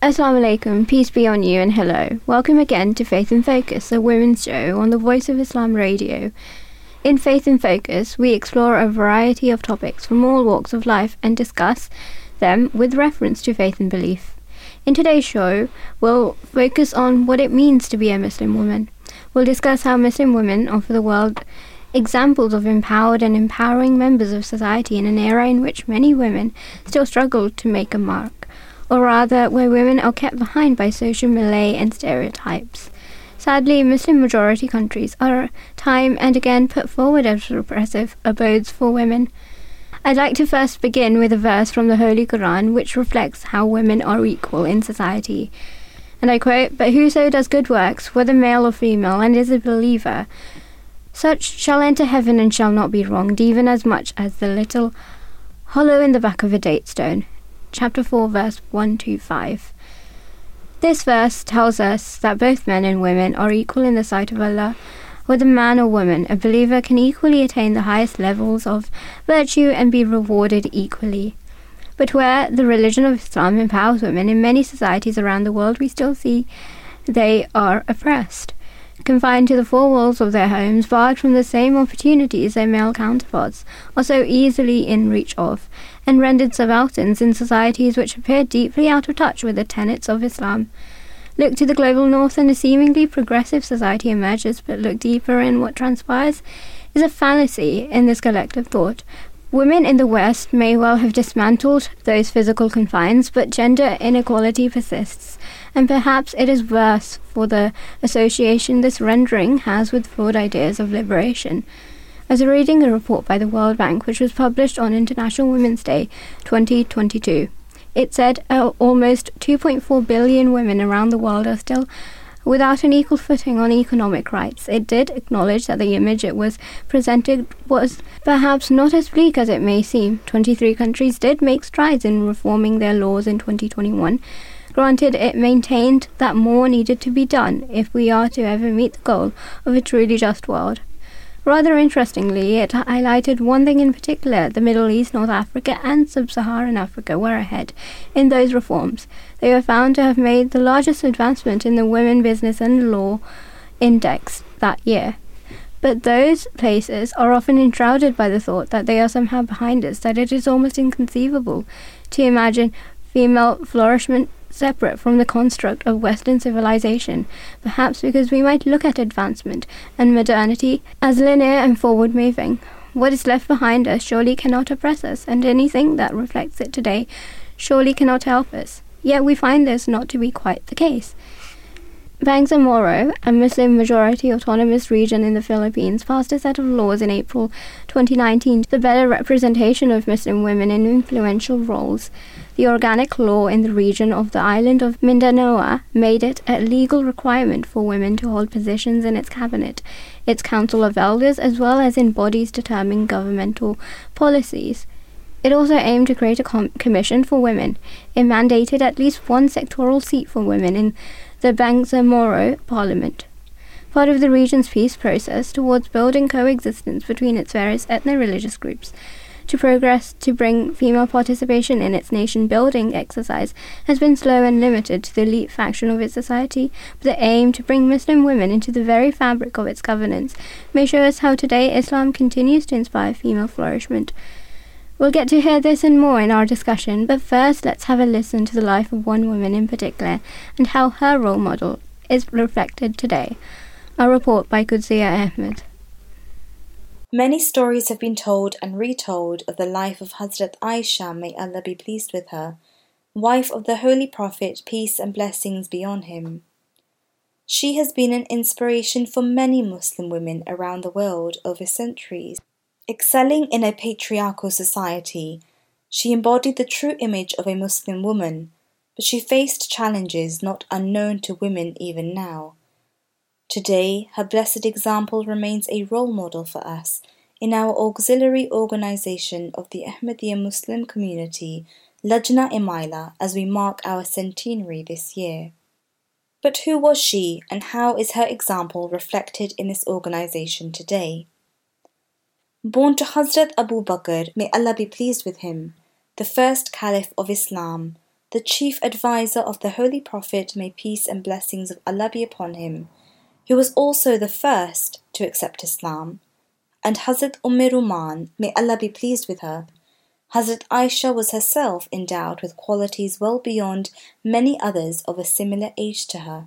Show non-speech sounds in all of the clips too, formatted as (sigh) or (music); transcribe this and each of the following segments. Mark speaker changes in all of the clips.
Speaker 1: Assalamu alaikum, peace be on you and hello. Welcome again to Faith in Focus, a women's show on the Voice of Islam radio. In Faith in Focus, we explore a variety of topics from all walks of life and discuss them with reference to faith and belief. In today's show, we'll focus on what it means to be a Muslim woman. We'll discuss how Muslim women offer the world examples of empowered and empowering members of society in an era in which many women still struggle to make a mark or rather where women are kept behind by social melee and stereotypes. Sadly, Muslim majority countries are time and again put forward as repressive abodes for women. I'd like to first begin with a verse from the Holy Quran which reflects how women are equal in society. And I quote, But whoso does good works, whether male or female, and is a believer, such shall enter heaven and shall not be wronged, even as much as the little hollow in the back of a date stone chapter 4, verse 1 to 5. This verse tells us that both men and women are equal in the sight of Allah. Whether man or woman, a believer can equally attain the highest levels of virtue and be rewarded equally. But where the religion of Islam empowers women in many societies around the world, we still see they are oppressed confined to the four walls of their homes, barred from the same opportunities their male counterparts are so easily in reach of, and rendered subalterns in societies which appear deeply out of touch with the tenets of Islam. Look to the global north and a seemingly progressive society emerges, but look deeper and what transpires is a fallacy in this collective thought, Women in the West may well have dismantled those physical confines, but gender inequality persists, and perhaps it is worse for the association this rendering has with flawed ideas of liberation. As reading a report by the World Bank, which was published on International Women's Day 2022, it said uh, almost 2.4 billion women around the world are still without an equal footing on economic rights. It did acknowledge that the image it was presented was perhaps not as bleak as it may seem. 23 countries did make strides in reforming their laws in 2021. Granted, it maintained that more needed to be done if we are to ever meet the goal of a truly just world. Rather interestingly, it highlighted one thing in particular the Middle East, North Africa, and Sub Saharan Africa were ahead in those reforms. They were found to have made the largest advancement in the Women, Business, and Law Index that year. But those places are often enshrouded by the thought that they are somehow behind us, that it is almost inconceivable to imagine female flourishment separate from the construct of Western civilization, perhaps because we might look at advancement and modernity as linear and forward moving. What is left behind us surely cannot oppress us, and anything that reflects it today surely cannot help us. Yet we find this not to be quite the case. Bangsamoro, a Muslim majority autonomous region in the Philippines, passed a set of laws in April 2019 to better representation of Muslim women in influential roles. The organic law in the region of the island of Mindanao made it a legal requirement for women to hold positions in its cabinet, its council of elders, as well as in bodies determining governmental policies. It also aimed to create a com- commission for women. It mandated at least one sectoral seat for women in the Bangsamoro Parliament. Part of the region's peace process towards building coexistence between its various ethno-religious groups to progress to bring female participation in its nation building exercise has been slow and limited to the elite faction of its society, but the aim to bring Muslim women into the very fabric of its governance may show us how today Islam continues to inspire female flourishment. We'll get to hear this and more in our discussion, but first let's have a listen to the life of one woman in particular and how her role model is reflected today. A report by Qudsiya Ahmed.
Speaker 2: Many stories have been told and retold of the life of Hazrat Aisha, may Allah be pleased with her, wife of the Holy Prophet, peace and blessings be on him. She has been an inspiration for many Muslim women around the world over centuries. Excelling in a patriarchal society, she embodied the true image of a Muslim woman, but she faced challenges not unknown to women even now. Today, her blessed example remains a role model for us in our auxiliary organization of the Ahmadiyya Muslim community, Lajna Imaillah, as we mark our centenary this year. But who was she, and how is her example reflected in this organization today? Born to Hazrat Abu Bakr, may Allah be pleased with him, the first Caliph of Islam, the chief adviser of the Holy Prophet, may peace and blessings of Allah be upon him, who was also the first to accept Islam, and Hazrat Umm Ruman, may Allah be pleased with her. Hazrat Aisha was herself endowed with qualities well beyond many others of a similar age to her.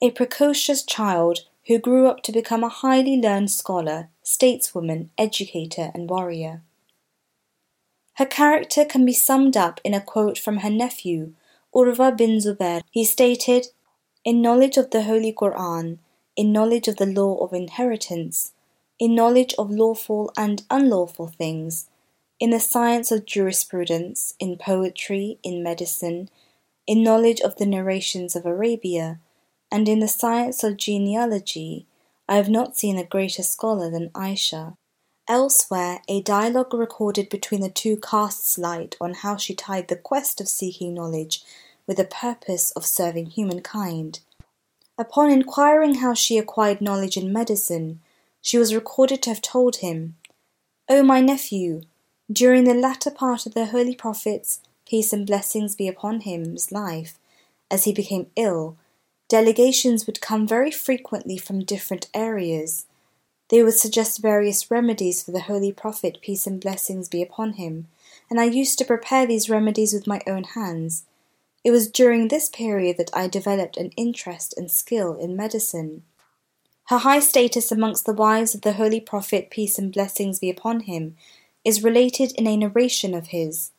Speaker 2: A precocious child who grew up to become a highly learned scholar, stateswoman, educator, and warrior. Her character can be summed up in a quote from her nephew, Urwa bin Zubair. He stated, In knowledge of the Holy Quran, in knowledge of the law of inheritance, in knowledge of lawful and unlawful things, in the science of jurisprudence, in poetry, in medicine, in knowledge of the narrations of Arabia, and in the science of genealogy, I have not seen a greater scholar than Aisha. Elsewhere, a dialogue recorded between the two casts light on how she tied the quest of seeking knowledge with the purpose of serving humankind. Upon inquiring how she acquired knowledge in medicine, she was recorded to have told him, O my nephew, during the latter part of the Holy Prophet's, peace and blessings be upon him's life, as he became ill, delegations would come very frequently from different areas they would suggest various remedies for the Holy Prophet, peace and blessings be upon him, and I used to prepare these remedies with my own hands. It was during this period that I developed an interest and skill in medicine. Her high status amongst the wives of the Holy Prophet, peace and blessings be upon him, is related in a narration of his.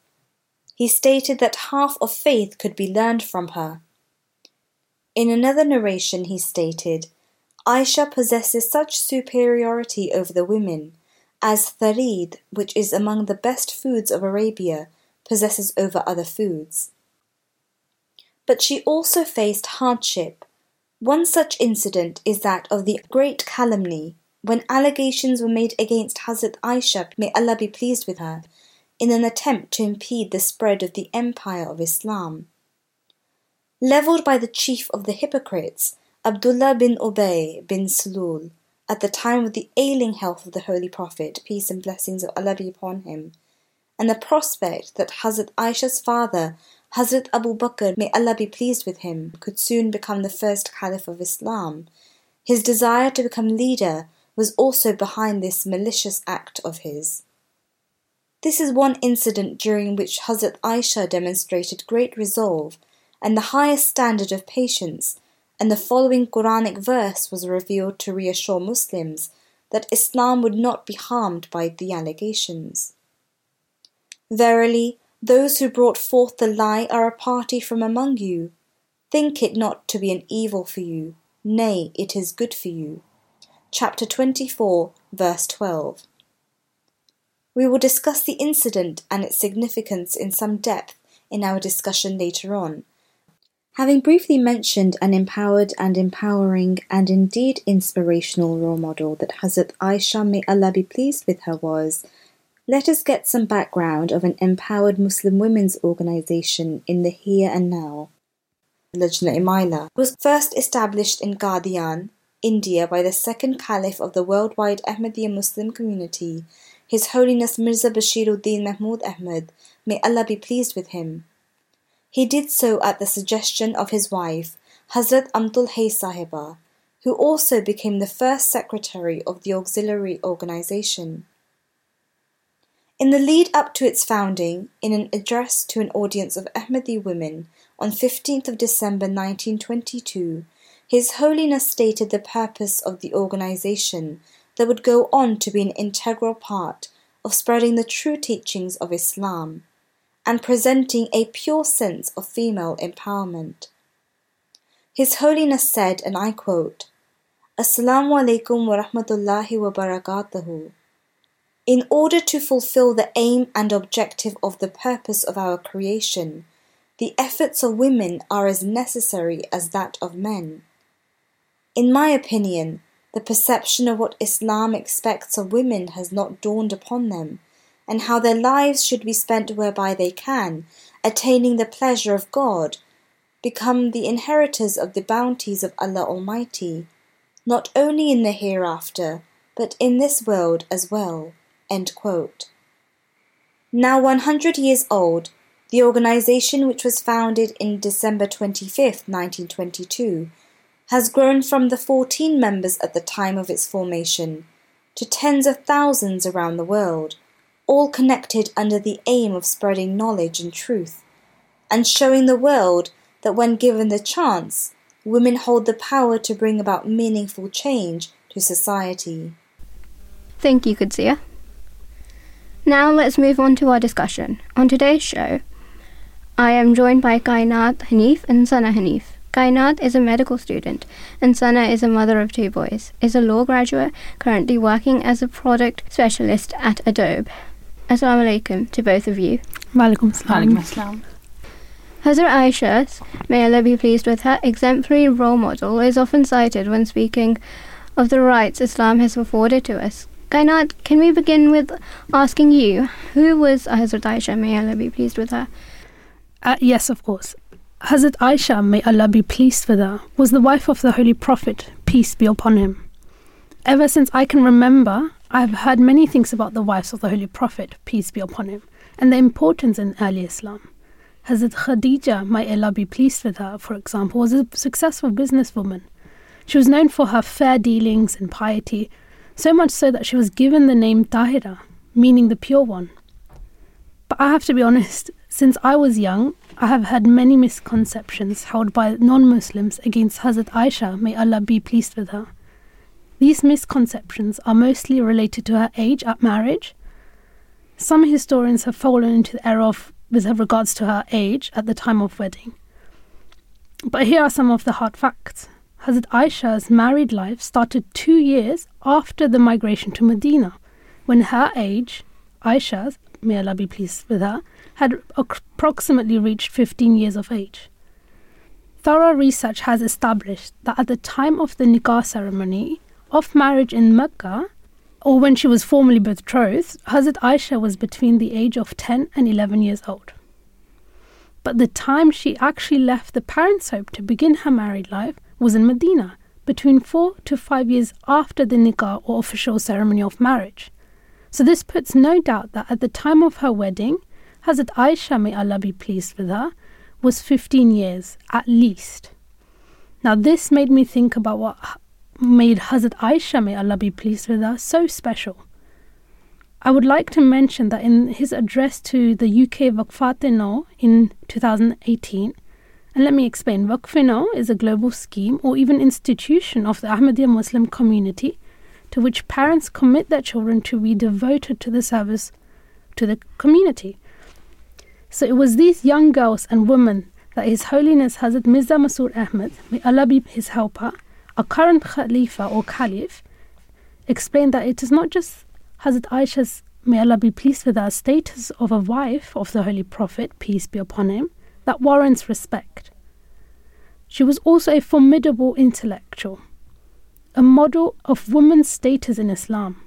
Speaker 2: He stated that half of faith could be learned from her. In another narration, he stated, Aisha possesses such superiority over the women, as tharid, which is among the best foods of Arabia, possesses over other foods. But she also faced hardship. One such incident is that of the great calumny, when allegations were made against Hazrat Aisha, may Allah be pleased with her, in an attempt to impede the spread of the empire of Islam. Levelled by the chief of the hypocrites, Abdullah bin Ubay bin Salul, at the time of the ailing health of the Holy Prophet, peace and blessings of Allah be upon him, and the prospect that Hazrat Aisha's father, Hazrat Abu Bakr, may Allah be pleased with him, could soon become the first Caliph of Islam, his desire to become leader was also behind this malicious act of his. This is one incident during which Hazrat Aisha demonstrated great resolve and the highest standard of patience and the following Quranic verse was revealed to reassure Muslims that Islam would not be harmed by the allegations. Verily, those who brought forth the lie are a party from among you. Think it not to be an evil for you, nay, it is good for you. Chapter 24, verse 12. We will discuss the incident and its significance in some depth in our discussion later on, Having briefly mentioned an empowered and empowering and indeed inspirational role model that Hazrat Aisha, may Allah be pleased with her, was, let us get some background of an empowered Muslim women's organization in the here and now. Lajna Imaillah was first established in Qadian, India by the second Caliph of the worldwide Ahmadiyya Muslim community, His Holiness Mirza Bashiruddin Mahmud Ahmad, may Allah be pleased with him. He did so at the suggestion of his wife, Hazrat Amtul Hay Sahiba, who also became the first secretary of the auxiliary organization. In the lead up to its founding, in an address to an audience of Ahmadi women on 15th of December 1922, His Holiness stated the purpose of the organization that would go on to be an integral part of spreading the true teachings of Islam and presenting a pure sense of female empowerment. His Holiness said, and I quote, Assalamu alaikum wa rahmatullahi wa barakatuhu. In order to fulfill the aim and objective of the purpose of our creation, the efforts of women are as necessary as that of men. In my opinion, the perception of what Islam expects of women has not dawned upon them and how their lives should be spent whereby they can, attaining the pleasure of God, become the inheritors of the bounties of Allah Almighty, not only in the hereafter, but in this world as well. Now 100 years old, The organization, which was founded in December 25, 1922, has grown from the 14 members at the time of its formation to tens of thousands around the world, all connected under the aim of spreading knowledge and truth, and showing the world that when given the chance, women hold the power to bring about meaningful change to society.
Speaker 1: Thank you, Qudsiya. Now let's move on to our discussion. On today's show, I am joined by Kainat Hanif and Sana Hanif. Kainat is a medical student, and Sana is a mother of two boys, is a law graduate, currently working as a product specialist at Adobe. Assalamu alaikum to both of you.
Speaker 3: Walaikum assalam.
Speaker 1: Hazrat Aisha, may Allah be pleased with her, exemplary role model is often cited when speaking of the rights Islam has afforded to us. Kainat, can we begin with asking you, who was Hazrat Aisha, may Allah be pleased with her?
Speaker 3: Uh, yes, of course. Hazrat Aisha, may Allah be pleased with her, was the wife of the Holy Prophet, peace be upon him. Ever since I can remember, I have heard many things about the wives of the Holy Prophet, peace be upon him, and their importance in early Islam. Hazrat Khadija, may Allah be pleased with her, for example, was a successful businesswoman. She was known for her fair dealings and piety, so much so that she was given the name Tahira, meaning the pure one. But I have to be honest, since I was young, I have had many misconceptions held by non Muslims against Hazrat Aisha, may Allah be pleased with her. These misconceptions are mostly related to her age at marriage. Some historians have fallen into the error of, with regards to her age at the time of wedding. But here are some of the hard facts. Hazrat Aisha's married life started two years after the migration to Medina, when her age, Aisha's, may Allah be pleased with her, had approximately reached 15 years of age. Thorough research has established that at the time of the nikah ceremony of marriage in Mecca, or when she was formally betrothed, Hazrat Aisha was between the age of 10 and 11 years old. But the time she actually left the parents' home to begin her married life was in Medina, between four to five years after the nikah or official ceremony of marriage. So this puts no doubt that at the time of her wedding, Hazrat Aisha, may Allah be pleased with her, was 15 years at least. Now, this made me think about what made Hazrat Aisha, may Allah be pleased with her, so special. I would like to mention that in his address to the UK Waqf-e-Nau in 2018, and let me explain, Waqf-e-Nau is a global scheme or even institution of the Ahmadiyya Muslim community to which parents commit their children to be devoted to the service to the community. So it was these young girls and women that His Holiness Hazrat Mirza Masroor Ahmad, may Allah be his helper, a current Khalifa or Caliph, explained that it is not just Hazrat Aisha's, may Allah be pleased with her, status of a wife of the Holy Prophet, peace be upon him, that warrants respect. She was also a formidable intellectual, a model of woman's status in Islam.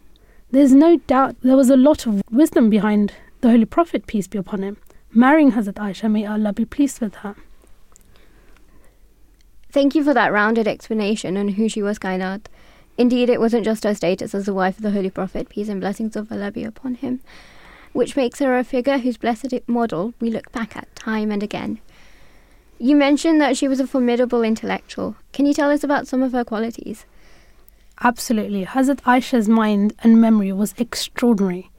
Speaker 3: There's no doubt there was a lot of wisdom behind the Holy Prophet, peace be upon him marrying Hazrat Aisha, may Allah be pleased with her.
Speaker 1: Thank you for that rounded explanation on who she was, Kainat. Indeed, it wasn't just her status as the wife of the Holy Prophet, peace and blessings of Allah be upon him, which makes her a figure whose blessed model we look back at time and again. You mentioned that she was a formidable intellectual. Can you tell us about some of her qualities?
Speaker 3: Absolutely. Hazrat Aisha's mind and memory was extraordinary.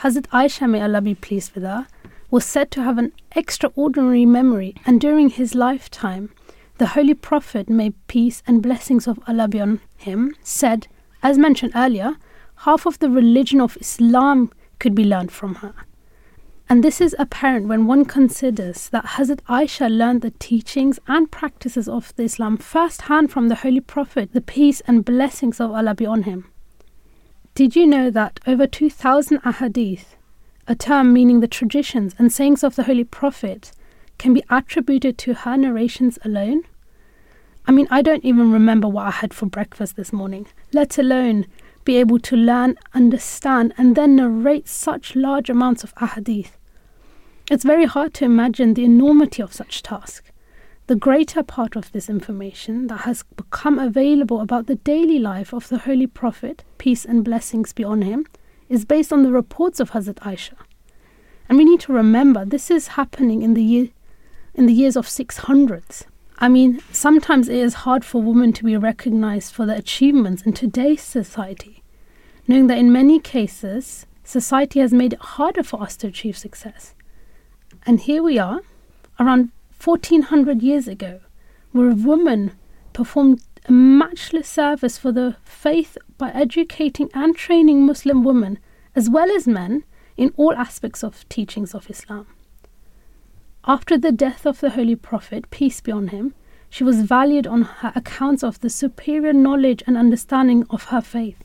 Speaker 3: Hazrat Aisha, may Allah be pleased with her, was said to have an extraordinary memory, and during his lifetime, the Holy Prophet, may peace and blessings of Allah be on him, said, as mentioned earlier, half of the religion of Islam could be learned from her. And this is apparent when one considers that Hazrat Aisha learned the teachings and practices of the Islam firsthand from the Holy Prophet, the peace and blessings of Allah be on him. Did you know that over 2,000 ahadith a term meaning the traditions and sayings of the Holy Prophet, can be attributed to her narrations alone? I mean, I don't even remember what I had for breakfast this morning, let alone be able to learn, understand, and then narrate such large amounts of ahadith. It's very hard to imagine the enormity of such task. The greater part of this information that has become available about the daily life of the Holy Prophet, peace and blessings be on him, is based on the reports of Hazrat Aisha. And we need to remember this is happening in the year in the years of 600s. I mean, sometimes it is hard for women to be recognized for their achievements in today's society, knowing that in many cases, society has made it harder for us to achieve success. And here we are, around 1400 years ago, where a woman performed a matchless service for the faith by educating and training Muslim women as well as men in all aspects of teachings of Islam. After the death of the Holy Prophet, peace be on him, she was valued on her accounts of the superior knowledge and understanding of her faith.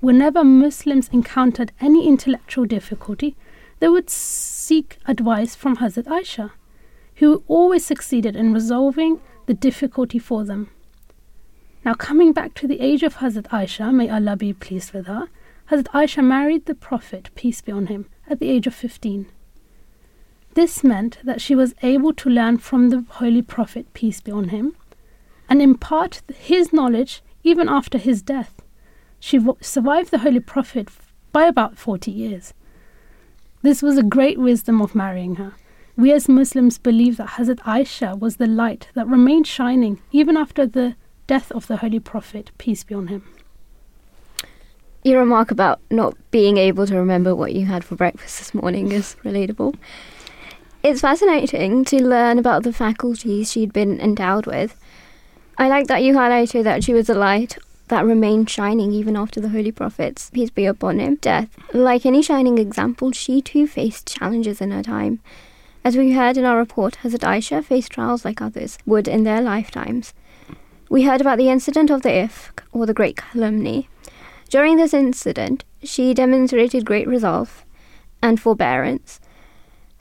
Speaker 3: Whenever Muslims encountered any intellectual difficulty, they would seek advice from Hazrat Aisha, who always succeeded in resolving the difficulty for them. Now, coming back to the age of Hazrat Aisha, may Allah be pleased with her, Hazrat Aisha married the Prophet, peace be on him, at the age of 15. This meant that she was able to learn from the Holy Prophet, peace be on him, and impart his knowledge even after his death. She survived the Holy Prophet by about 40 years. This was a great wisdom of marrying her. We as Muslims believe that Hazrat Aisha was the light that remained shining even after the death of the Holy Prophet, peace be on him.
Speaker 1: Your remark about not being able to remember what you had for breakfast this morning is relatable. It's fascinating to learn about the faculties she'd been endowed with. I like that you highlighted that she was a light that remained shining even after the Holy Prophet's, peace be upon him, death. Like any shining example, she too faced challenges in her time. As we heard in our report, Hazrat Aisha faced trials like others would in their lifetimes. We heard about the incident of the Ifk, or the Great Calumny. During this incident, she demonstrated great resolve and forbearance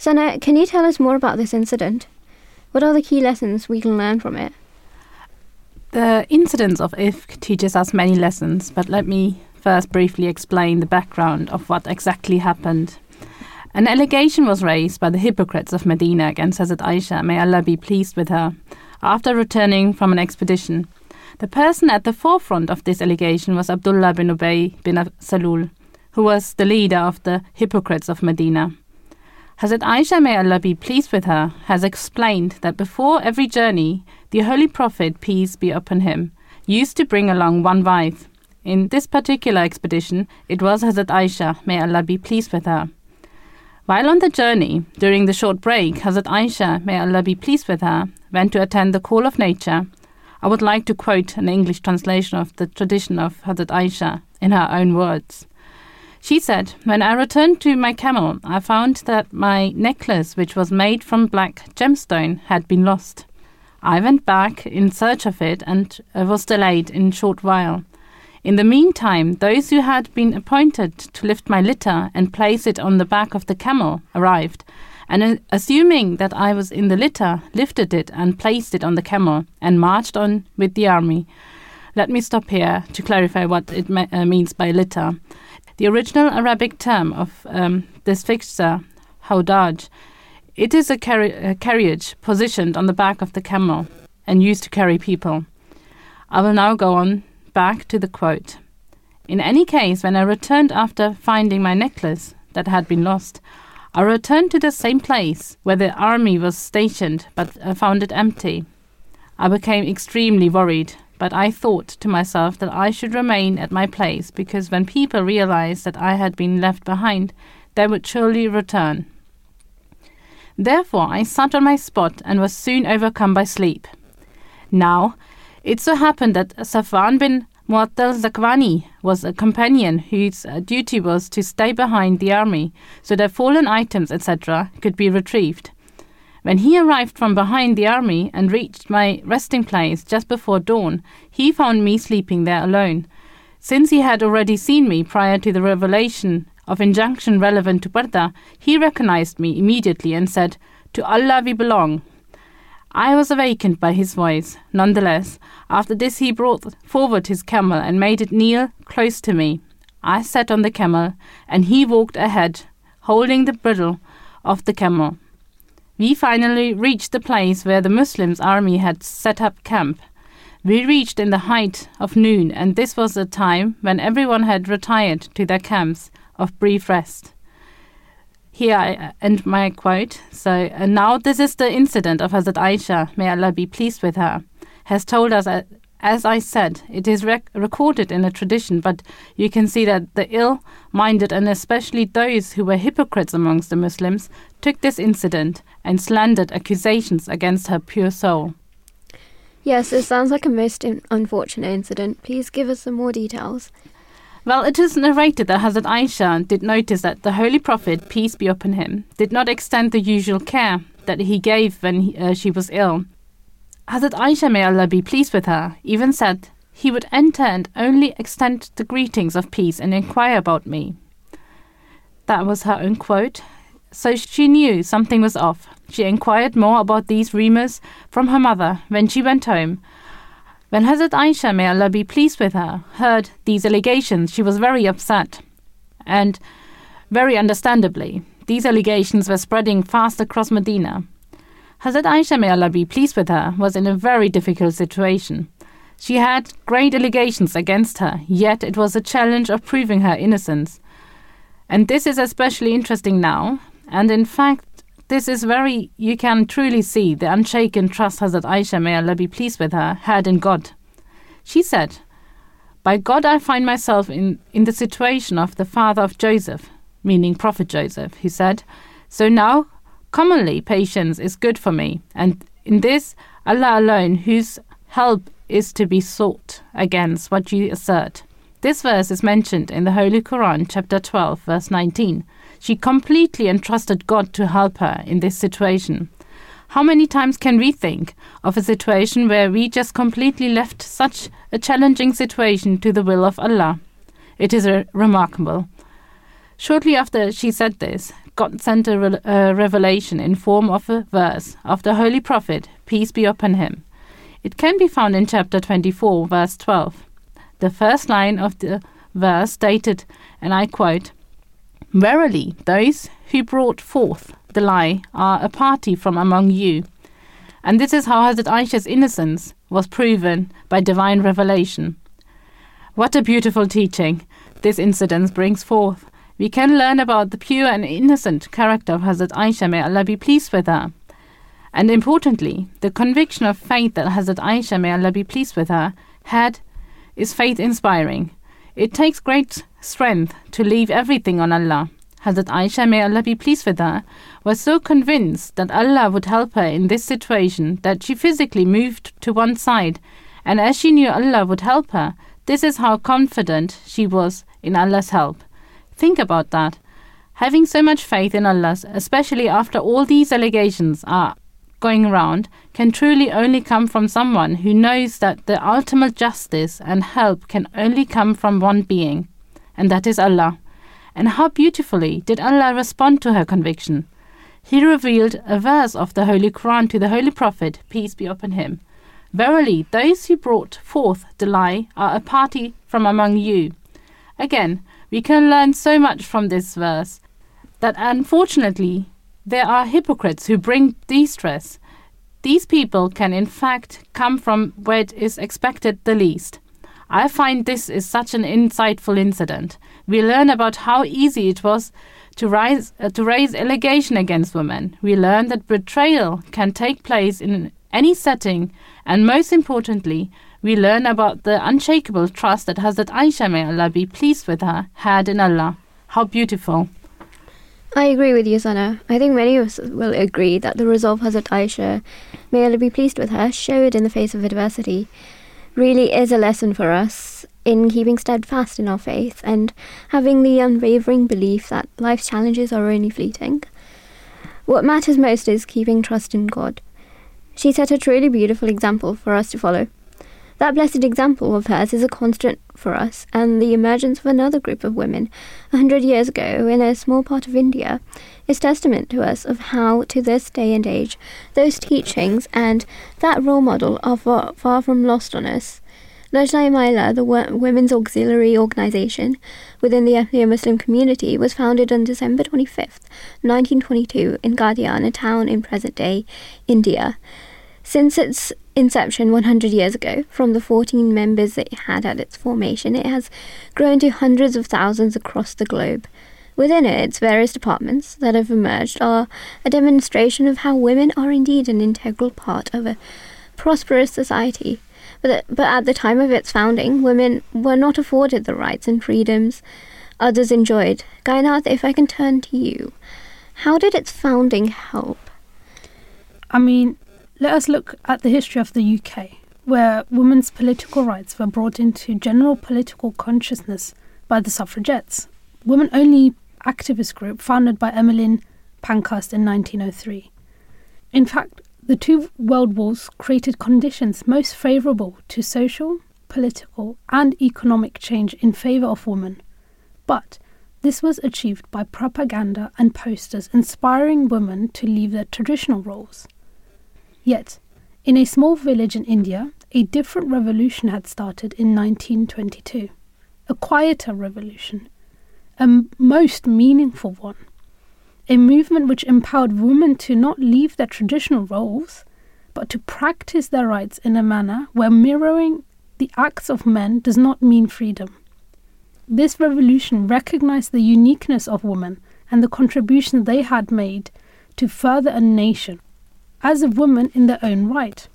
Speaker 1: Sana, can you tell us more about this incident? What are the key lessons we can learn from it?
Speaker 4: The incident of Ifk teaches us many lessons, but let me first briefly explain the background of what exactly happened. An allegation was raised by the hypocrites of Medina against Hazrat Aisha, may Allah be pleased with her, after returning from an expedition. The person at the forefront of this allegation was Abdullah bin Ubay bin Salul, who was the leader of the hypocrites of Medina. Hazrat Aisha, may Allah be pleased with her, has explained that before every journey, the Holy Prophet, peace be upon him, used to bring along one wife. In this particular expedition, it was Hazrat Aisha, may Allah be pleased with her. While on the journey, during the short break, Hazrat Aisha, may Allah be pleased with her, went to attend the call of nature. I would like to quote an English translation of the tradition of Hazrat Aisha in her own words. She said, When I returned to my camel, I found that my necklace, which was made from black gemstone, had been lost. I went back in search of it and was delayed in a short while. In the meantime, those who had been appointed to lift my litter and place it on the back of the camel arrived, and uh, assuming that I was in the litter, lifted it and placed it on the camel and marched on with the army. Let me stop here to clarify what it me- uh, means by litter. The original Arabic term of um, this fixture, haudaj, it is a, carri- a carriage positioned on the back of the camel and used to carry people. I will now go on back to the quote. In any case, when I returned after finding my necklace that had been lost, I returned to the same place where the army was stationed, but I found it empty. I became extremely worried but I thought to myself that I should remain at my place because when people realized that I had been left behind, they would surely return. Therefore, I sat on my spot and was soon overcome by sleep. Now, it so happened that Safwan bin Mu'attal Zakwani was a companion whose uh, duty was to stay behind the army so that fallen items, etc., could be retrieved. When he arrived from behind the army and reached my resting place just before dawn, he found me sleeping there alone. Since he had already seen me prior to the revelation of injunction relevant to Parda, he recognized me immediately and said, To Allah we belong. I was awakened by his voice. Nonetheless, after this he brought forward his camel and made it kneel close to me. I sat on the camel, and he walked ahead, holding the bridle of the camel. We finally reached the place where the Muslims' army had set up camp. We reached in the height of noon, and this was a time when everyone had retired to their camps of brief rest. Here I end my quote. So, and now this is the incident of Hazrat Aisha, may Allah be pleased with her, has told us, as I said, it is rec- recorded in a tradition, but you can see that the ill minded and especially those who were hypocrites amongst the Muslims took this incident and slandered accusations against her pure soul.
Speaker 1: Yes, it sounds like a most in- unfortunate incident. Please give us some more details.
Speaker 4: Well, it is narrated that Hazrat Aisha did notice that the Holy Prophet, peace be upon him, did not extend the usual care that he gave when he, uh, she was ill. Hazrat Aisha, may Allah be pleased with her, even said he would enter and only extend the greetings of peace and inquire about me. That was her own quote. So she knew something was off. She inquired more about these rumors from her mother when she went home, when Hazrat Aisha, may Allah be pleased with her, heard these allegations, she was very upset. And very understandably, these allegations were spreading fast across Medina. Hazrat Aisha, may Allah be pleased with her, was in a very difficult situation. She had great allegations against her, yet it was a challenge of proving her innocence. And this is especially interesting now, and in fact, this is very, you can truly see the unshaken trust Hazrat Aisha, may Allah be pleased with her, had in God. She said, By God I find myself in, in the situation of the father of Joseph, meaning Prophet Joseph, he said, So now, commonly, patience is good for me, and in this, Allah alone, whose help is to be sought against what you assert. This verse is mentioned in the Holy Quran, chapter 12, verse 19. She completely entrusted God to help her in this situation. How many times can we think of a situation where we just completely left such a challenging situation to the will of Allah? It is re- remarkable. Shortly after she said this, God sent a, re- a revelation in form of a verse of the Holy Prophet, peace be upon him. It can be found in chapter 24, verse 12. The first line of the verse stated, and I quote, Verily, those who brought forth the lie are a party from among you. And this is how Hazrat Aisha's innocence was proven by divine revelation. What a beautiful teaching this incident brings forth. We can learn about the pure and innocent character of Hazrat Aisha, may Allah be pleased with her. And importantly, the conviction of faith that Hazrat Aisha, may Allah be pleased with her, had is faith inspiring. It takes great strength to leave everything on Allah. Hazrat Aisha, may Allah be pleased with her, was so convinced that Allah would help her in this situation that she physically moved to one side, and as she knew Allah would help her, this is how confident she was in Allah's help. Think about that. Having so much faith in Allah, especially after all these allegations are going around, can truly only come from someone who knows that the ultimate justice and help can only come from one being and that is Allah. And how beautifully did Allah respond to her conviction? He revealed a verse of the Holy Quran to the Holy Prophet, peace be upon him. Verily, those who brought forth the lie are a party from among you. Again, we can learn so much from this verse that unfortunately there are hypocrites who bring distress. These people can in fact come from where it is expected the least. I find this is such an insightful incident. We learn about how easy it was to, rise, uh, to raise allegation against women. We learn that betrayal can take place in any setting, and most importantly, we learn about the unshakable trust that Hazrat Aisha, may Allah be pleased with her, had in Allah. How beautiful.
Speaker 1: I agree with you, Sana. I think many of us will agree that the resolve Hazrat Aisha, may Allah be pleased with her, showed in the face of adversity really is a lesson for us in keeping steadfast in our faith and having the unwavering belief that life's challenges are only fleeting. What matters most is keeping trust in God. She set a truly beautiful example for us to follow. That blessed example of hers is a constant for us, and the emergence of another group of women a hundred years ago in a small part of India is testament to us of how, to this day and age, those teachings and that role model are far, far from lost on us. Lajna Imaillah, the women's auxiliary organization within the Ahmadiyya Muslim community, was founded on December 25th, 1922, in Qadian, a town in present day India. Since its inception 100 years ago, from the 14 members it had at its formation, it has grown to hundreds of thousands across the globe. Within it, its various departments that have emerged are a demonstration of how women are indeed an integral part of a prosperous society. But, but at the time of its founding, women were not afforded the rights and freedoms others enjoyed. Kainat, if I can turn to you, how did its founding help?
Speaker 3: I mean, let us look at the history of the UK, where women's political rights were brought into general political consciousness by the suffragettes, women only activist group founded by Emmeline Pankhurst in 1903. In fact, the two world wars created conditions most favourable to social, political, and economic change in favour of women. But this was achieved by propaganda and posters inspiring women to leave their traditional roles. Yet, in a small village in India, a different revolution had started in 1922. A quieter revolution, a most meaningful one. A movement which empowered women to not leave their traditional roles, but to practice their rights in a manner where mirroring the acts of men does not mean freedom. This revolution recognized the uniqueness of women and the contribution they had made to further a nation as a woman in their own right.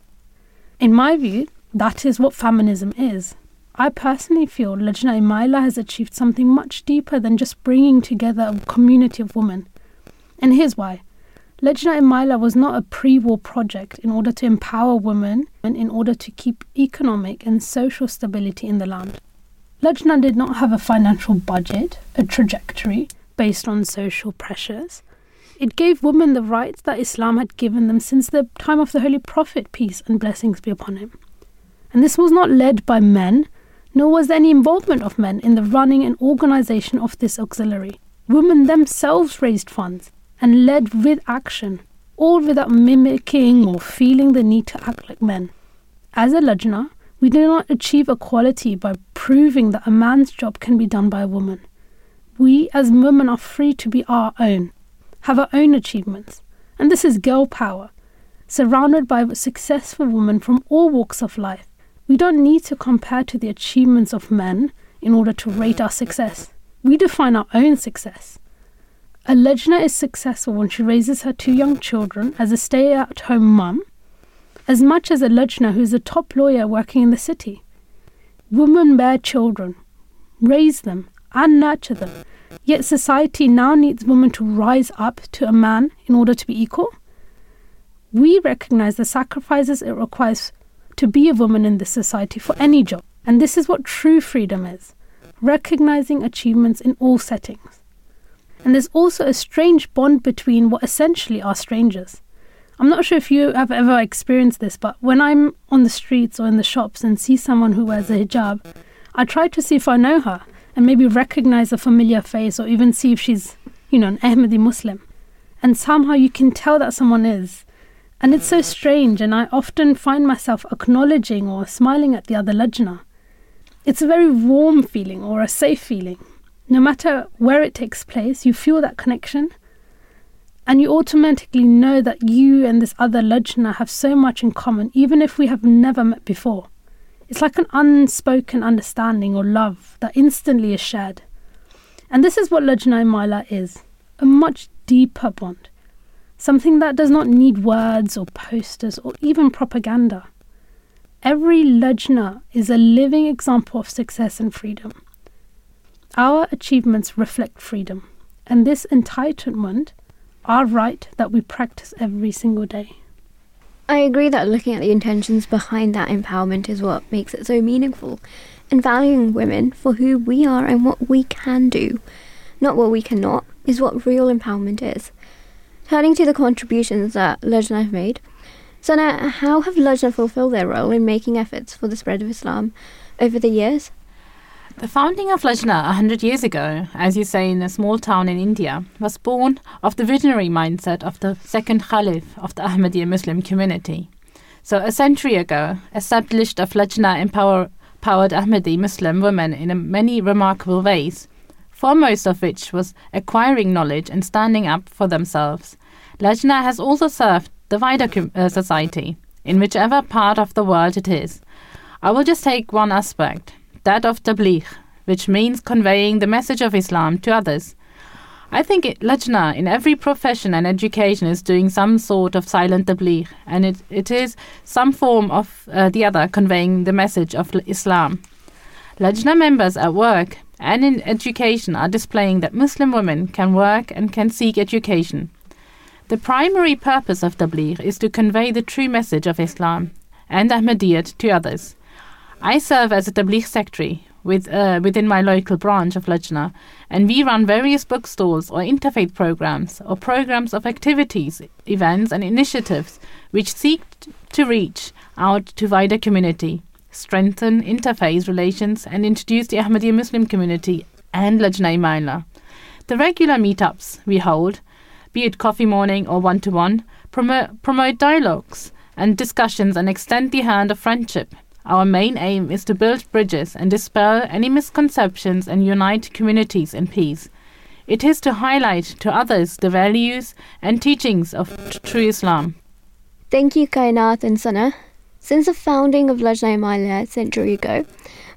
Speaker 3: In my view, that is what feminism is. I personally feel Lajna Imaillah has achieved something much deeper than just bringing together a community of women. And here's why. Lajna Imaillah was not a pre war project in order to empower women and in order to keep economic and social stability in the land. Lajna did not have a financial budget, a trajectory based on social pressures. It gave women the rights that Islam had given them since the time of the Holy Prophet, peace and blessings be upon him. And this was not led by men, nor was there any involvement of men in the running and organization of this auxiliary. Women themselves raised funds and led with action, all without mimicking or feeling the need to act like men. As a Lajna, we do not achieve equality by proving that a man's job can be done by a woman. We as women are free to be our own, have our own achievements, and this is girl power, surrounded by successful women from all walks of life we don't need to compare to the achievements of men in order to rate our success. We define our own success. A Lajna is successful when she raises her two young children as a stay at home mum, as much as a Lajna who is a top lawyer working in the city. Women bear children, raise them, and nurture them, yet society now needs women to rise up to a man in order to be equal. We recognize the sacrifices it requires to be a woman in this society for any job. And this is what true freedom is recognizing achievements in all settings. And there's also a strange bond between what essentially are strangers. I'm not sure if you have ever experienced this, but when I'm on the streets or in the shops and see someone who wears a hijab, I try to see if I know her and maybe recognize a familiar face or even see if she's, you know, an Ahmadi Muslim. And somehow you can tell that someone is. And it's so strange, and I often find myself acknowledging or smiling at the other Lajna. It's a very warm feeling or a safe feeling. No matter where it takes place, you feel that connection, and you automatically know that you and this other Lajna have so much in common, even if we have never met before. It's like an unspoken understanding or love that instantly is shared. And this is what Lajna Imaillah is a much deeper bond something that does not need words or posters or even propaganda. Every Lajna is a living example of success and freedom. Our achievements reflect freedom, and this entitlement, our right that we practice every single day.
Speaker 1: I agree that looking at the intentions behind that empowerment is what makes it so meaningful, and valuing women for who we are and what we can do, not what we cannot, is what real empowerment is. Turning to the contributions that Lajna have made, so now how have Lajna fulfilled their role in making efforts for the spread of Islam over the years?
Speaker 4: The founding of Lajna a hundred years ago, as you say, in a small town in India, was born of the visionary mindset of the second Khalif of the Ahmadiyya Muslim community. So, a century ago, established of Lajna empower, empowered Ahmadi Muslim women in many remarkable ways foremost of which was acquiring knowledge and standing up for themselves. Lajna has also served the wider uh, society, in whichever part of the world it is. I will just take one aspect, that of tabligh, which means conveying the message of Islam to others. I think Lajna in every profession and education is doing some sort of silent tabligh, and it, it is some form of uh, the other conveying the message of Islam. Lajna members at work and in education are displaying that Muslim women can work and can seek education. The primary purpose of Tabligh is to convey the true message of Islam and Ahmadiyyat to others. I serve as a Tabligh secretary with, uh, within my local branch of Lajna, and we run various bookstores or interfaith programs or programs of activities, events, and initiatives which seek to reach out to wider community, strengthen interfaith relations, and introduce the Ahmadiyya Muslim community and Lajna Imaillah. The regular meetups we hold, be it coffee morning or one to one, promote dialogues and discussions and extend the hand of friendship our main aim is to build bridges and dispel any misconceptions and unite communities in peace. It is to highlight to others the values and teachings of true Islam.
Speaker 1: Thank you, Kainat and Sana. Since the founding of Lajna Imaillah a century ago,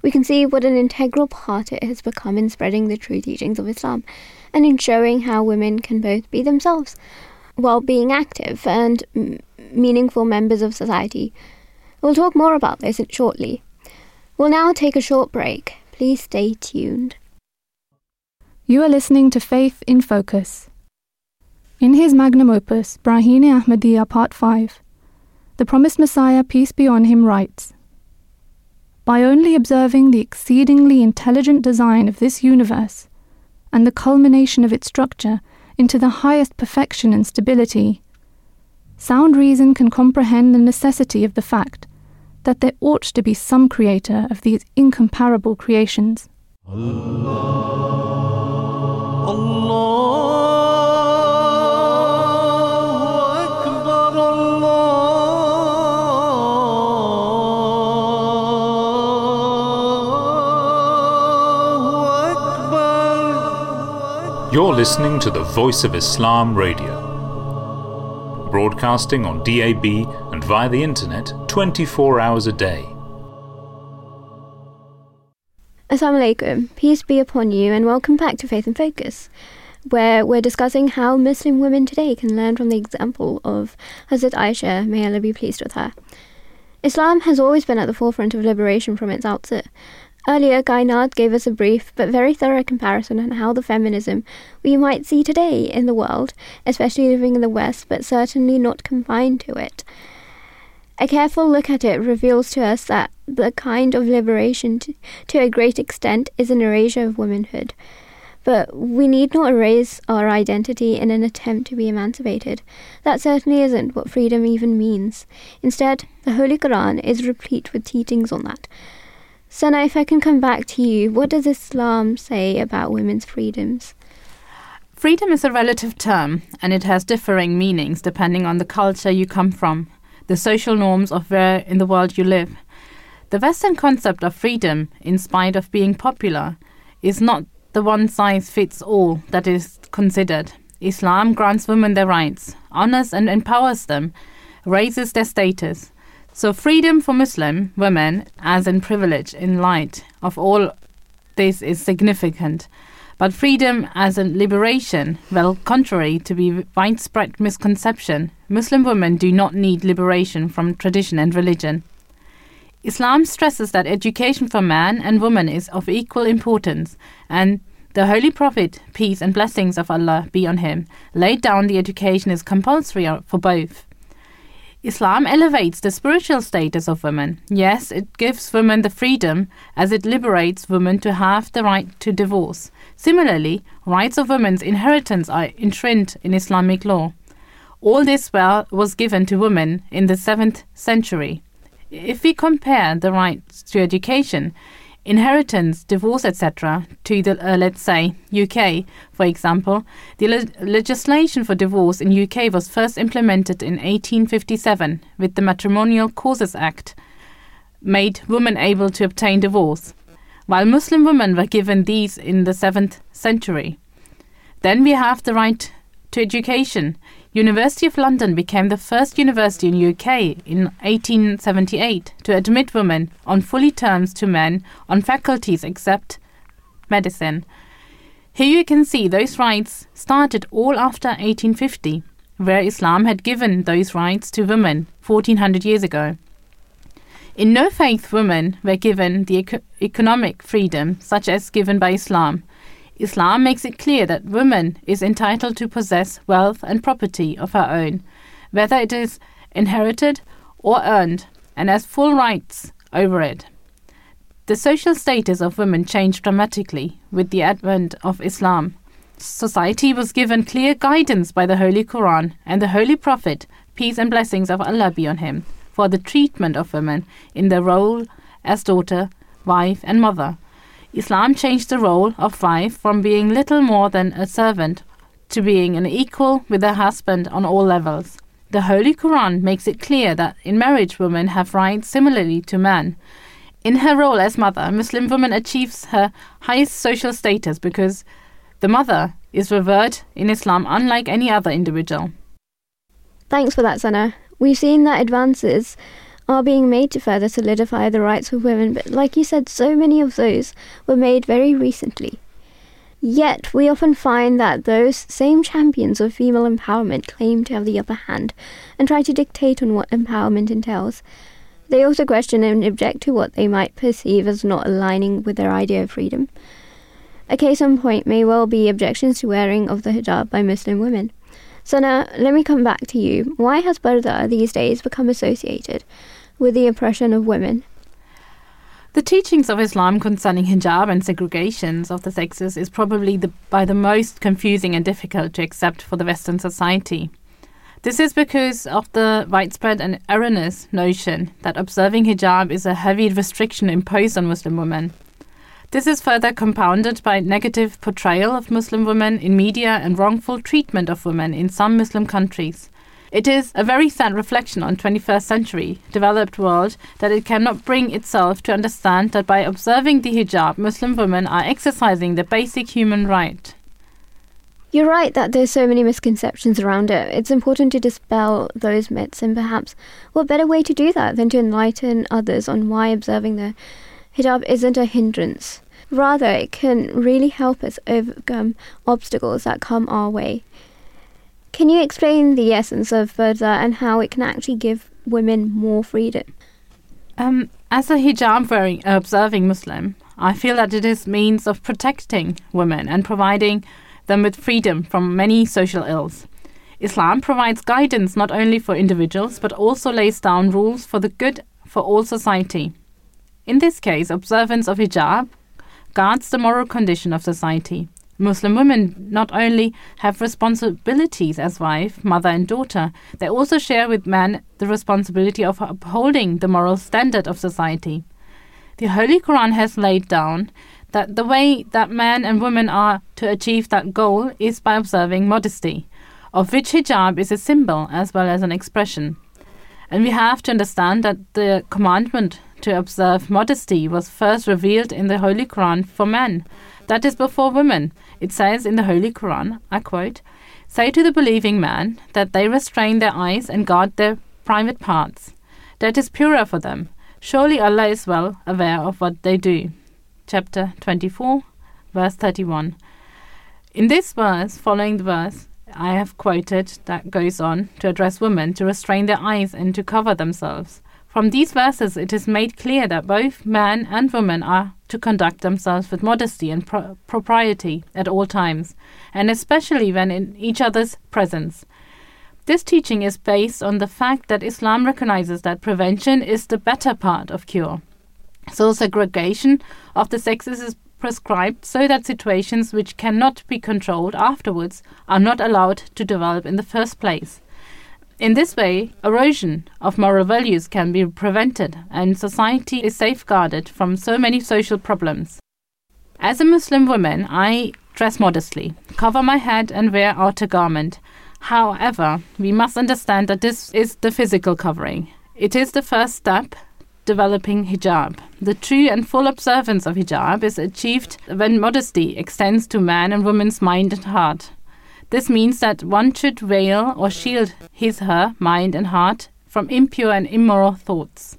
Speaker 1: we can see what an integral part it has become in spreading the true teachings of Islam and in showing how women can both be themselves while being active and m- meaningful members of society We'll talk more about this shortly. We'll now take a short break. Please stay tuned.
Speaker 5: You are listening to Faith in Focus. In his magnum opus, Barahin-e-Ahmadiyya Part 5, the promised Messiah, peace be on him, writes By only observing the exceedingly intelligent design of this universe and the culmination of its structure into the highest perfection and stability, sound reason can comprehend the necessity of the fact that there ought to be some creator of these incomparable creations. Allah, Allah.
Speaker 6: You're listening to the Voice of Islam Radio broadcasting on DAB and via the internet 24 hours a day.
Speaker 1: Assalamu alaikum, peace be upon you, and welcome back to Faith in Focus, where we're discussing how Muslim women today can learn from the example of Hazrat Aisha, may Allah be pleased with her. Islam has always been at the forefront of liberation from its outset, Earlier, Kainat gave us a brief but very thorough comparison on how the feminism we might see today in the world, especially living in the West, but certainly not confined to it. A careful look at it reveals to us that the kind of liberation, to, to a great extent, is an erasure of womanhood. But we need not erase our identity in an attempt to be emancipated. That certainly isn't what freedom even means. Instead, the Holy Quran is replete with teachings on that. Sana, if I can come back to you, what does Islam say about women's freedoms?
Speaker 4: Freedom is a relative term, and it has differing meanings depending on the culture you come from, the social norms of where in the world you live. The Western concept of freedom, in spite of being popular, is not the one size fits all that is considered. Islam grants women their rights, honors and empowers them, raises their status, so, freedom for Muslim women, as in privilege in light of all this, is significant. But freedom as a liberation, well, contrary to the widespread misconception, Muslim women do not need liberation from tradition and religion. Islam stresses that education for man and woman is of equal importance, and the Holy Prophet, peace and blessings of Allah be on him, laid down the education is compulsory for both. Islam elevates the spiritual status of women. Yes, it gives women the freedom as it liberates women to have the right to divorce. Similarly, rights of women's inheritance are enshrined in Islamic law. All this well was given to women in the 7th century. If we compare the rights to education, inheritance, divorce, etc., to the, uh, let's say, UK, for example, the le- legislation for divorce in UK was first implemented in 1857 with the Matrimonial Causes Act, made women able to obtain divorce, while Muslim women were given these in the 7th century. Then we have the right to education. University of London became the first university in UK in 1878 to admit women on fully terms to men on faculties except medicine. Here you can see those rights started all after 1850, where Islam had given those rights to women 1400 years ago. In no faith, women were given the eco- economic freedom such as given by Islam. Islam makes it clear that woman is entitled to possess wealth and property of her own, whether it is inherited or earned, and has full rights over it. The social status of women changed dramatically with the advent of Islam. Society was given clear guidance by the Holy Quran and the Holy Prophet, peace and blessings of Allah be on him, for the treatment of women in their role as daughter, wife, and mother. Islam changed the role of wife from being little more than a servant to being an equal with her husband on all levels. The Holy Quran makes it clear that in marriage women have rights similarly to men. In her role as mother, Muslim woman achieves her highest social status because the mother is revered in Islam unlike any other individual.
Speaker 1: Thanks for that, Sana. We've seen that advances are being made to further solidify the rights of women, but like you said, so many of those were made very recently. Yet, we often find that those same champions of female empowerment claim to have the upper hand and try to dictate on what empowerment entails. They also question and object to what they might perceive as not aligning with their idea of freedom. A case in point may well be objections to wearing of the hijab by Muslim women. So now, let me come back to you. Why has Purdah these days become associated with the oppression of women?
Speaker 4: The teachings of Islam concerning hijab and segregations of the sexes is probably the, by the most confusing and difficult to accept for the Western society. This is because of the widespread and erroneous notion that observing hijab is a heavy restriction imposed on Muslim women. This is further compounded by negative portrayal of Muslim women in media and wrongful treatment of women in some Muslim countries. It is a very sad reflection on 21st century developed world that it cannot bring itself to understand that by observing the hijab Muslim women are exercising the basic human right.
Speaker 1: You're right that there's so many misconceptions around it. It's important to dispel those myths, and perhaps what better way to do that than to enlighten others on why observing the hijab isn't a hindrance. Rather, it can really help us overcome obstacles that come our way. Can you explain the essence of purdah and how it can actually give women more freedom?
Speaker 4: Um, as a hijab wearing, observing Muslim, I feel that it is means of protecting women and providing them with freedom from many social ills. Islam provides guidance not only for individuals but also lays down rules for the good for all society. In this case, observance of hijab guards the moral condition of society. Muslim women not only have responsibilities as wife, mother, and daughter, they also share with men the responsibility of upholding the moral standard of society. The Holy Quran has laid down that the way that men and women are to achieve that goal is by observing modesty, of which hijab is a symbol as well as an expression. And we have to understand that the commandment to observe modesty was first revealed in the Holy Quran for men, that is before women. It says in the Holy Quran, I quote, Say to the believing man that they restrain their eyes and guard their private parts. That is purer for them. Surely Allah is well aware of what they do chapter 24, verse 31. In this verse, following the verse I have quoted, that goes on to address women to restrain their eyes and to cover themselves. From these verses, it is made clear that both man and woman are to conduct themselves with modesty and pro- propriety at all times, and especially when in each other's presence. This teaching is based on the fact that Islam recognizes that prevention is the better part of cure. So segregation of the sexes is prescribed so that situations which cannot be controlled afterwards are not allowed to develop in the first place. In this way, erosion of moral values can be prevented and society is safeguarded from so many social problems. As a Muslim woman, I dress modestly, cover my head, and wear outer garment. However, we must understand that this is the physical covering. It is the first step developing hijab. The true and full observance of hijab is achieved when modesty extends to man and woman's mind and heart. This means that one should veil or shield his, her mind and heart from impure and immoral thoughts.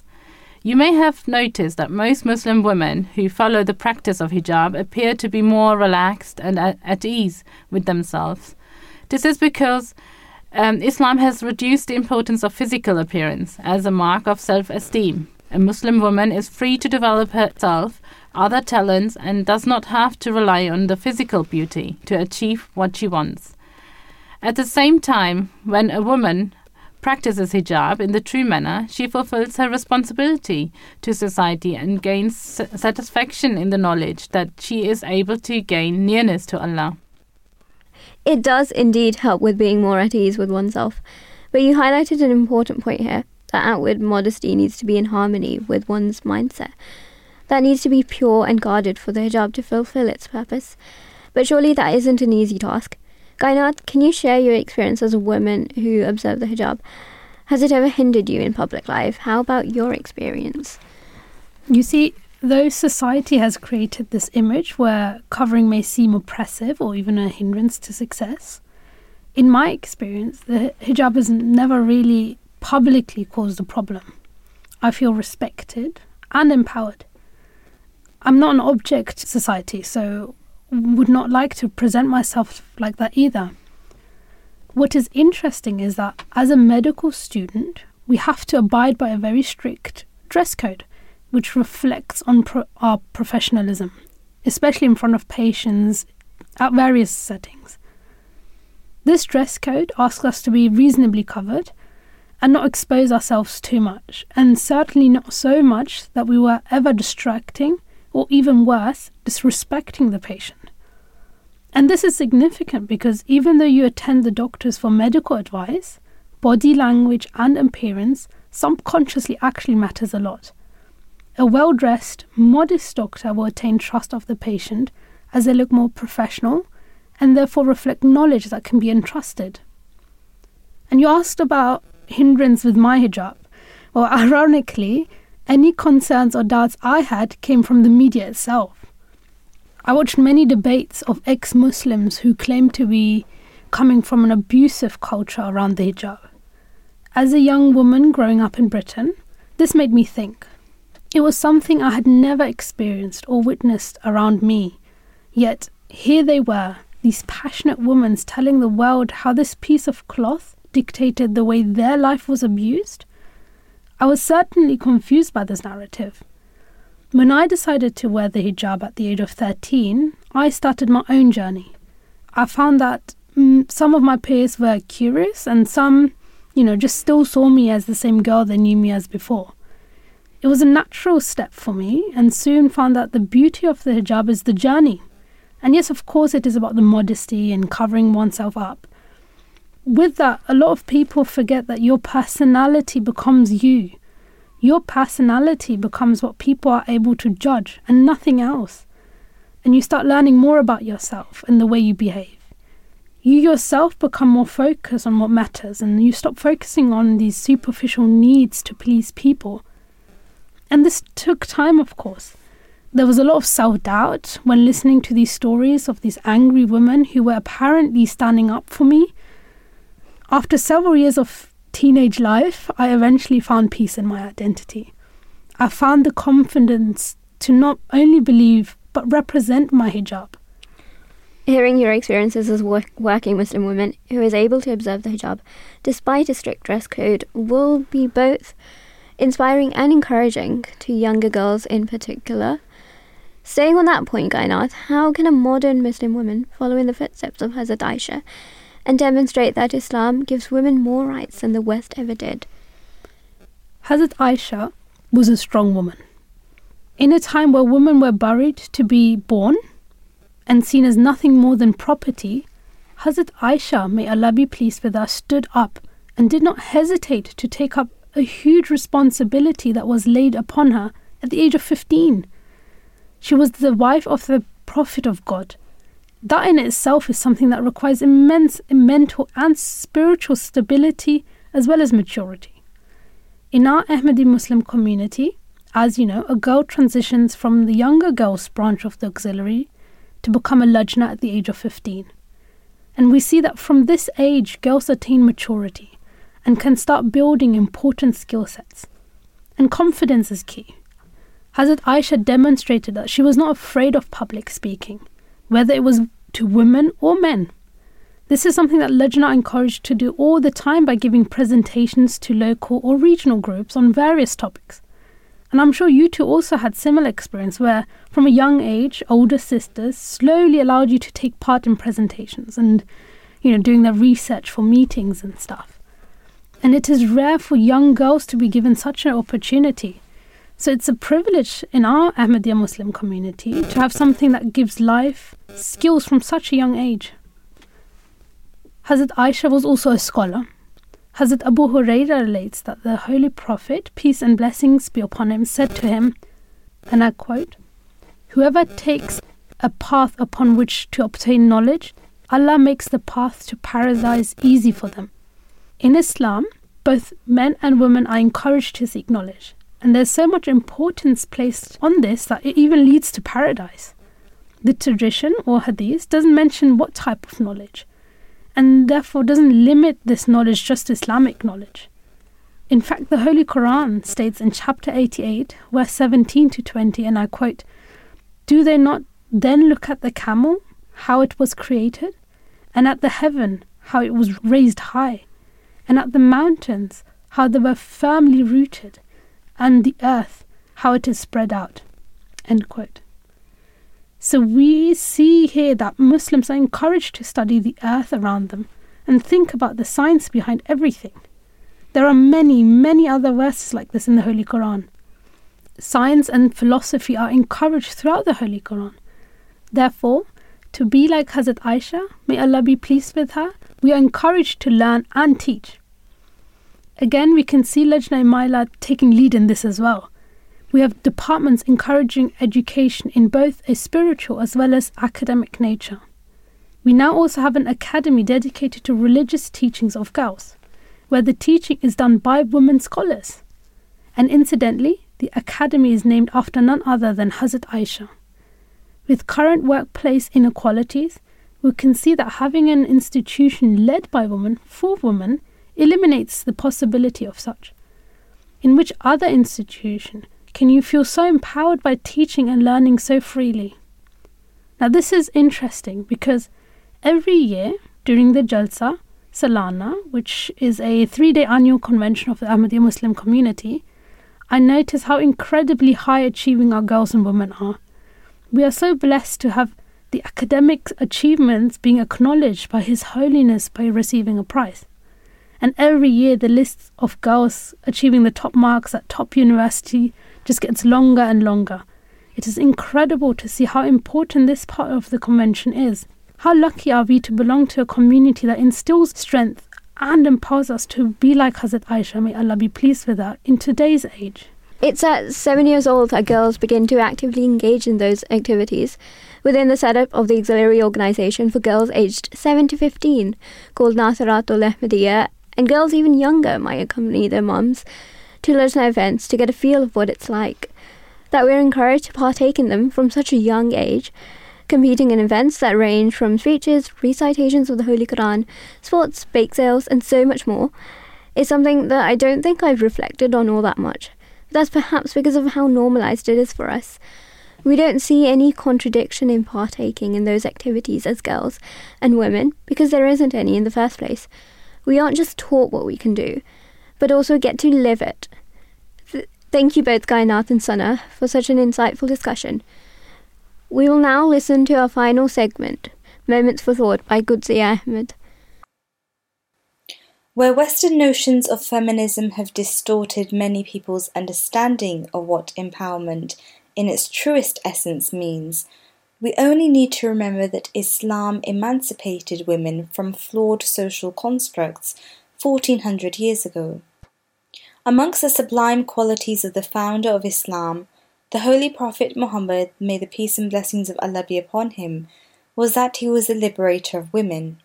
Speaker 4: You may have noticed that most Muslim women who follow the practice of hijab appear to be more relaxed and at, ease with themselves. This is because um, Islam has reduced the importance of physical appearance as a mark of self esteem. A Muslim woman is free to develop herself, other talents, and does not have to rely on the physical beauty to achieve what she wants. At the same time, when a woman practices hijab in the true manner, she fulfills her responsibility to society and gains satisfaction in the knowledge that she is able to gain nearness to Allah.
Speaker 1: It does indeed help with being more at ease with oneself. But you highlighted an important point here that outward modesty needs to be in harmony with one's mindset. That needs to be pure and guarded for the hijab to fulfill its purpose. But surely that isn't an easy task. Kainat, can you share your experience as a woman who observed the hijab? Has it ever hindered you in public life? How about your experience?
Speaker 3: You see, though society has created this image where covering may seem oppressive or even a hindrance to success, in my experience, the hijab has never really publicly caused a problem. I feel respected and empowered. I'm not an object society, so would not like to present myself like that either. What is interesting is that as a medical student, we have to abide by a very strict dress code, which reflects on pro- our professionalism, especially in front of patients at various settings. This dress code asks us to be reasonably covered and not expose ourselves too much, and certainly not so much that we were ever distracting or even worse, disrespecting the patient. And this is significant because even though you attend the doctors for medical advice, body language and appearance subconsciously actually matters a lot. A well dressed, modest doctor will attain trust of the patient as they look more professional and therefore reflect knowledge that can be entrusted. And you asked about hindrance with my hijab. Well, (laughs) ironically, any concerns or doubts I had came from the media itself. I watched many debates of ex Muslims who claimed to be coming from an abusive culture around the hijab. As a young woman growing up in Britain, this made me think. It was something I had never experienced or witnessed around me. Yet, here they were, these passionate women telling the world how this piece of cloth dictated the way their life was abused I was certainly confused by this narrative. When I decided to wear the hijab at the age of 13, I started my own journey. I found that mm, some of my peers were curious and some, you know, just still saw me as the same girl they knew me as before. It was a natural step for me and soon found that the beauty of the hijab is the journey. And yes, of course, it is about the modesty and covering oneself up with that, a lot of people forget that your personality becomes you. Your personality becomes what people are able to judge and nothing else. And you start learning more about yourself and the way you behave. You yourself become more focused on what matters and you stop focusing on these superficial needs to please people. And this took time, of course. There was a lot of self doubt when listening to these stories of these angry women who were apparently standing up for me after several years of teenage life, I eventually found peace in my identity. I found the confidence to not only believe but represent my hijab.
Speaker 1: Hearing your experiences as work- working Muslim woman who is able to observe the hijab despite a strict dress code will be both inspiring and encouraging to younger girls in particular. Staying on that point, Kainat, how can a modern Muslim woman follow in the footsteps of Hazrat Aisha and demonstrate that Islam gives women more rights than the West ever did.
Speaker 3: Hazrat Aisha was a strong woman. In a time where women were buried to be born and seen as nothing more than property, Hazrat Aisha, may Allah be pleased with her, stood up and did not hesitate to take up a huge responsibility that was laid upon her at the age of 15. She was the wife of the Prophet of God that in itself is something that requires immense mental and spiritual stability as well as maturity. In our Ahmadi Muslim community, as you know, a girl transitions from the younger girls branch of the auxiliary to become a lajna at the age of 15. And we see that from this age, girls attain maturity and can start building important skill sets. and confidence is key. Hazrat Aisha demonstrated that she was not afraid of public speaking, whether it was to women or men. This is something that Lajna are encouraged to do all the time by giving presentations to local or regional groups on various topics. And I'm sure you two also had similar experience where from a young age older sisters slowly allowed you to take part in presentations and you know doing the research for meetings and stuff. And it is rare for young girls to be given such an opportunity. So it's a privilege in our Ahmadiyya Muslim community to have something that gives life skills from such a young age. Hazrat Aisha was also a scholar. Hazrat Abu Huraira relates that the Holy Prophet, peace and blessings be upon him, said to him, and I quote, Whoever takes a path upon which to obtain knowledge, Allah makes the path to paradise easy for them. In Islam, both men and women are encouraged to seek knowledge, and there's so much importance placed on this that it even leads to paradise. The tradition or hadith doesn't mention what type of knowledge, and therefore doesn't limit this knowledge just to Islamic knowledge. In fact, the Holy Quran states in chapter 88, verse 17 to 20, and I quote, Do they not then look at the camel, how it was created, and at the heaven, how it was raised high, and at the mountains, how they were firmly rooted, and the earth, how it is spread out? End quote. So we see here that Muslims are encouraged to study the earth around them and think about the science behind everything. There are many, many other verses like this in the Holy Quran. Science and philosophy are encouraged throughout the Holy Quran. Therefore, to be like Hazrat Aisha, may Allah be pleased with her, we are encouraged to learn and teach. Again, we can see Lajna Imaillah taking lead in this as well. We have departments encouraging education in both a spiritual as well as academic nature. We now also have an academy dedicated to religious teachings of girls, where the teaching is done by women scholars. And incidentally, the academy is named after none other than Hazrat Aisha. With current workplace inequalities, we can see that having an institution led by women for women eliminates the possibility of such. In which other institution can you feel so empowered by teaching and learning so freely? Now, this is interesting because every year during the Jalsa Salana, which is a three day annual convention of the Ahmadiyya Muslim community, I notice how incredibly high achieving our girls and women are. We are so blessed to have the academic achievements being acknowledged by His Holiness by receiving a prize. And every year, the list of girls achieving the top marks at top university just gets longer and longer. It is incredible to see how important this part of the convention is. How lucky are we to belong to a community that instills strength and empowers us to be like Hazrat Aisha, may Allah be pleased with her, in today's age.
Speaker 1: It's at seven years old that girls begin to actively engage in those activities within the setup of the auxiliary organisation for girls aged 7 to 15 called Nasiratul Ahmadiyya, and girls even younger might accompany their mums to Lajna events to get a feel of what it's like. That we're encouraged to partake in them from such a young age, competing in events that range from speeches, recitations of the Holy Quran, sports, bake sales, and so much more, is something that I don't think I've reflected on all that much. That's perhaps because of how normalized it is for us. We don't see any contradiction in partaking in those activities as girls and women because there isn't any in the first place. We aren't just taught what we can do, but also get to live it. Th- thank you both, Kainat and Sana, for such an insightful discussion. We will now listen to our final segment, Moments for Thought by Qudsi Ahmed.
Speaker 2: Where Western notions of feminism have distorted many people's understanding of what empowerment in its truest essence means, we only need to remember that Islam emancipated women from flawed social constructs 1400 years ago. Amongst the sublime qualities of the founder of Islam, the Holy Prophet Muhammad, may the peace and blessings of Allah be upon him, was that he was the liberator of women.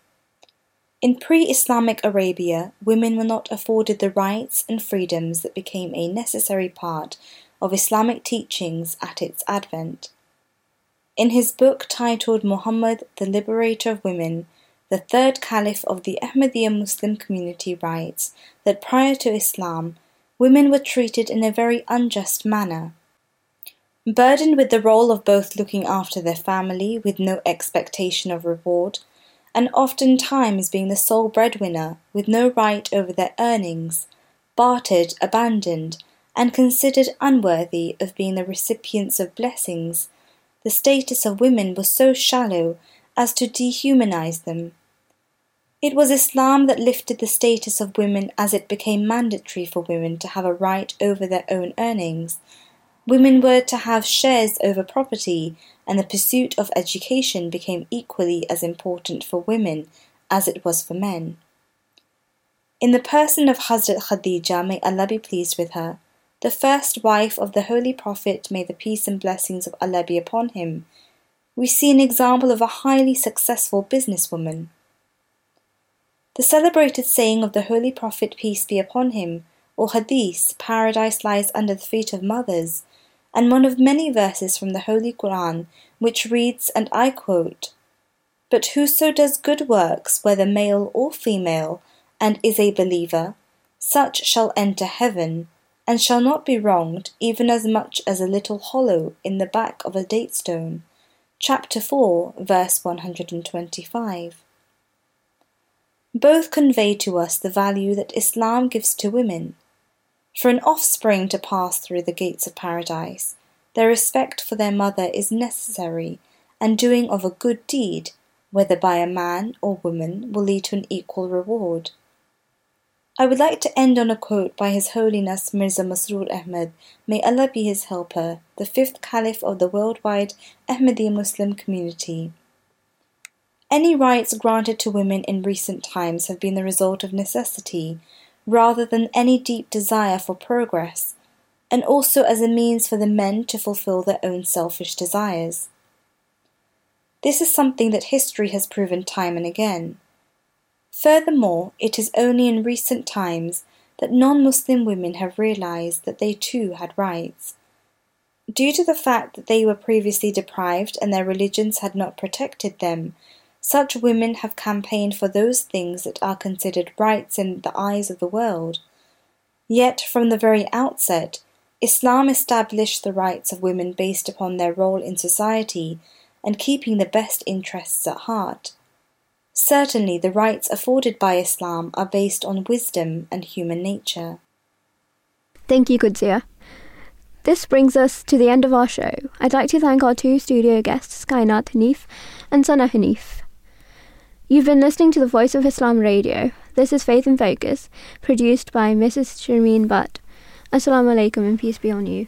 Speaker 2: In pre Islamic Arabia, women were not afforded the rights and freedoms that became a necessary part of Islamic teachings at its advent. In his book titled Muhammad, the Liberator of Women, the third caliph of the Ahmadiyya Muslim community writes that prior to Islam, women were treated in a very unjust manner. Burdened with the role of both looking after their family with no expectation of reward, and oftentimes being the sole breadwinner with no right over their earnings, bartered, abandoned, and considered unworthy of being the recipients of blessings, the status of women was so shallow as to dehumanize them. It was Islam that lifted the status of women as it became mandatory for women to have a right over their own earnings. Women were to have shares over property, and the pursuit of education became equally as important for women as it was for men. In the person of Hazrat Khadija, may Allah be pleased with her, the first wife of the Holy Prophet, may the peace and blessings of Allah be upon him, we see an example of a highly successful businesswoman. The celebrated saying of the Holy Prophet, peace be upon him, or Hadith, paradise lies under the feet of mothers, and one of many verses from the Holy Quran, which reads, and I quote, But whoso does good works, whether male or female, and is a believer, such shall enter heaven, and shall not be wronged even as much as a little hollow in the back of a date stone. Chapter 4, verse 125. Both convey to us the value that Islam gives to women. For an offspring to pass through the gates of paradise, their respect for their mother is necessary, and doing of a good deed, whether by a man or woman, will lead to an equal reward. I would like to end on a quote by His Holiness Mirza Masroor Ahmad, may Allah be his helper, the fifth Caliph of the worldwide Ahmadi Muslim community. Any rights granted to women in recent times have been the result of necessity, rather than any deep desire for progress, and also as a means for the men to fulfill their own selfish desires. This is something that history has proven time and again. Furthermore, it is only in recent times that non Muslim women have realized that they too had rights. Due to the fact that they were previously deprived and their religions had not protected them, such women have campaigned for those things that are considered rights in the eyes of the world. Yet, from the very outset, Islam established the rights of women based upon their role in society and keeping the best interests at heart. Certainly, the rights afforded by Islam are based on wisdom and human nature.
Speaker 1: Thank you, Qudsiya. This brings us to the end of our show. I'd like to thank our two studio guests, Kainat Hanif and Sana Hanif. You've been listening to the Voice of Islam Radio. This is Faith in Focus, produced by Mrs. Sharmeen Butt. Assalamu alaikum and peace be on you.